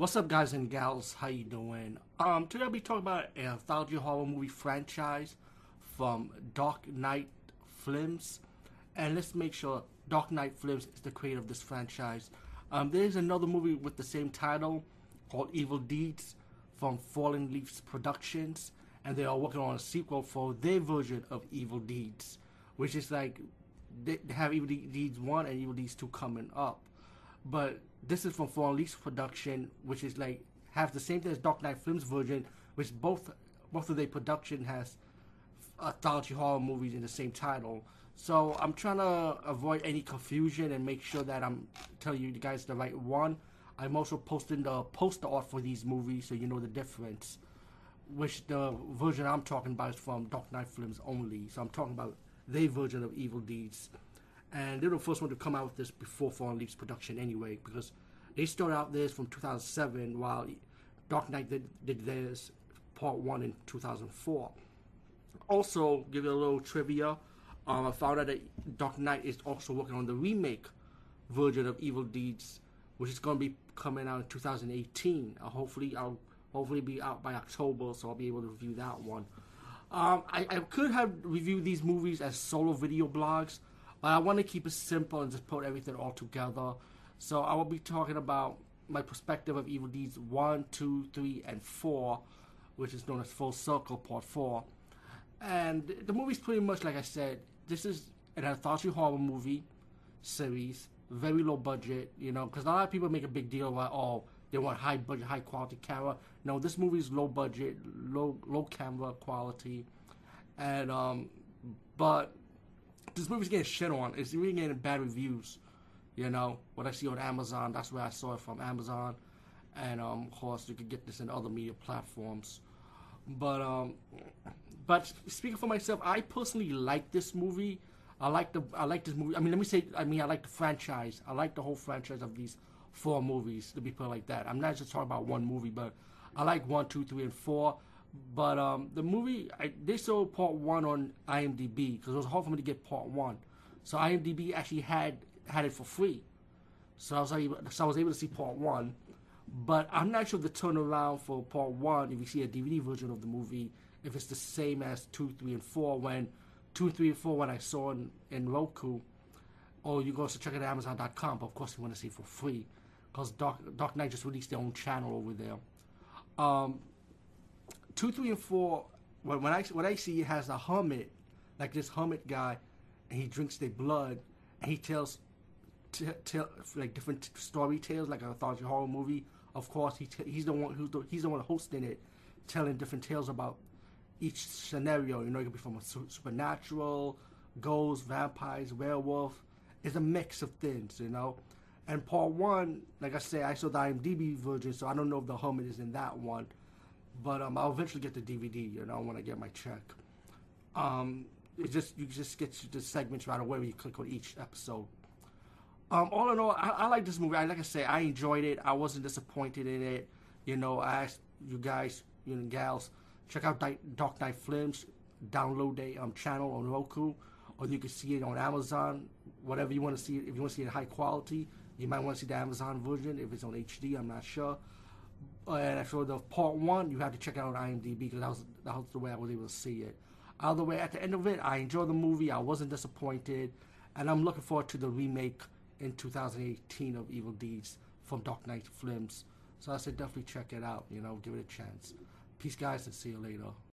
What's up, guys and gals? How you doing? Um, today I'll be talking about an anthology horror movie franchise from Dark Knight Films, and let's make sure Dark Knight Films is the creator of this franchise. Um, there's another movie with the same title called Evil Deeds from Fallen Leaves Productions, and they are working on a sequel for their version of Evil Deeds, which is like they have Evil Deeds one and Evil Deeds two coming up, but this is from Fallen Leaves production, which is like has the same thing as Dark Knight Films version, which both both of their production has anthology horror movies in the same title. So I'm trying to avoid any confusion and make sure that I'm telling you guys the right one. I'm also posting the poster art for these movies so you know the difference. Which the version I'm talking about is from Dark Knight Films only. So I'm talking about their version of Evil Deeds and they were the first one to come out with this before Fallen Leaves production anyway, because they started out this from 2007, while Dark Knight did, did theirs part one in 2004. Also, give you a little trivia. Um, I found out that Dark Knight is also working on the remake version of Evil Deeds, which is going to be coming out in 2018. Uh, hopefully, I'll hopefully be out by October, so I'll be able to review that one. Um, I, I could have reviewed these movies as solo video blogs, but I want to keep it simple and just put everything all together. So I will be talking about my perspective of Evil Deeds 1, 2, 3, and 4, which is known as Full Circle Part 4. And the movie's pretty much like I said, this is an anthology horror movie series, very low budget, you know, because a lot of people make a big deal about, oh, they want high budget, high quality camera. No, this movie is low budget, low low camera quality, and um, but this movie's getting shit on. It's really getting bad reviews. You know, what I see on Amazon, that's where I saw it from Amazon. And um, of course, you could get this in other media platforms. But um, but speaking for myself, I personally like this movie. I like the I like this movie. I mean, let me say, I mean, I like the franchise. I like the whole franchise of these four movies. To be put like that, I'm not just talking about one movie, but I like one, two, three, and four. But um, the movie, I, they showed part one on IMDb because it was hard for me to get part one. So IMDb actually had had it for free. So I was able, so I was able to see part one. But I'm not sure the turnaround for part one, if you see a DVD version of the movie, if it's the same as two, three, and four. When two, three, and four, when I saw in, in Roku, or you go to check it at Amazon.com. But of course, you want to see it for free because Dark Dark Knight just released their own channel over there. Um, two, three, and four. When, when I when I see has a hermit, like this hermit guy, and he drinks their blood, and he tells, t- tell like different t- story tales, like a anthology horror movie. Of course, he t- he's the one who's the, he's the one hosting it, telling different tales about each scenario. You know, it could be from a su- supernatural, ghosts, vampires, werewolf. It's a mix of things, you know. And part one, like I said, I saw the IMDb version, so I don't know if the hermit is in that one. But um, I'll eventually get the DVD, you know, when I get my check. Um, it just you just get to the segments right away when you click on each episode. Um, all in all, I, I like this movie. I, like I say, I enjoyed it. I wasn't disappointed in it. You know, I asked you guys, you know, gals, check out Dark Knight Films. Download the um, channel on Roku, or you can see it on Amazon. Whatever you want to see, if you want to see it in high quality, you might want to see the Amazon version. If it's on HD, I'm not sure. Uh, and for the part one, you have to check out IMDb because that was that was the way I was able to see it. Either way, at the end of it, I enjoyed the movie. I wasn't disappointed, and I'm looking forward to the remake in 2018 of Evil Deeds from Dark Knight Films. So I said definitely check it out. You know, give it a chance. Peace, guys, and see you later.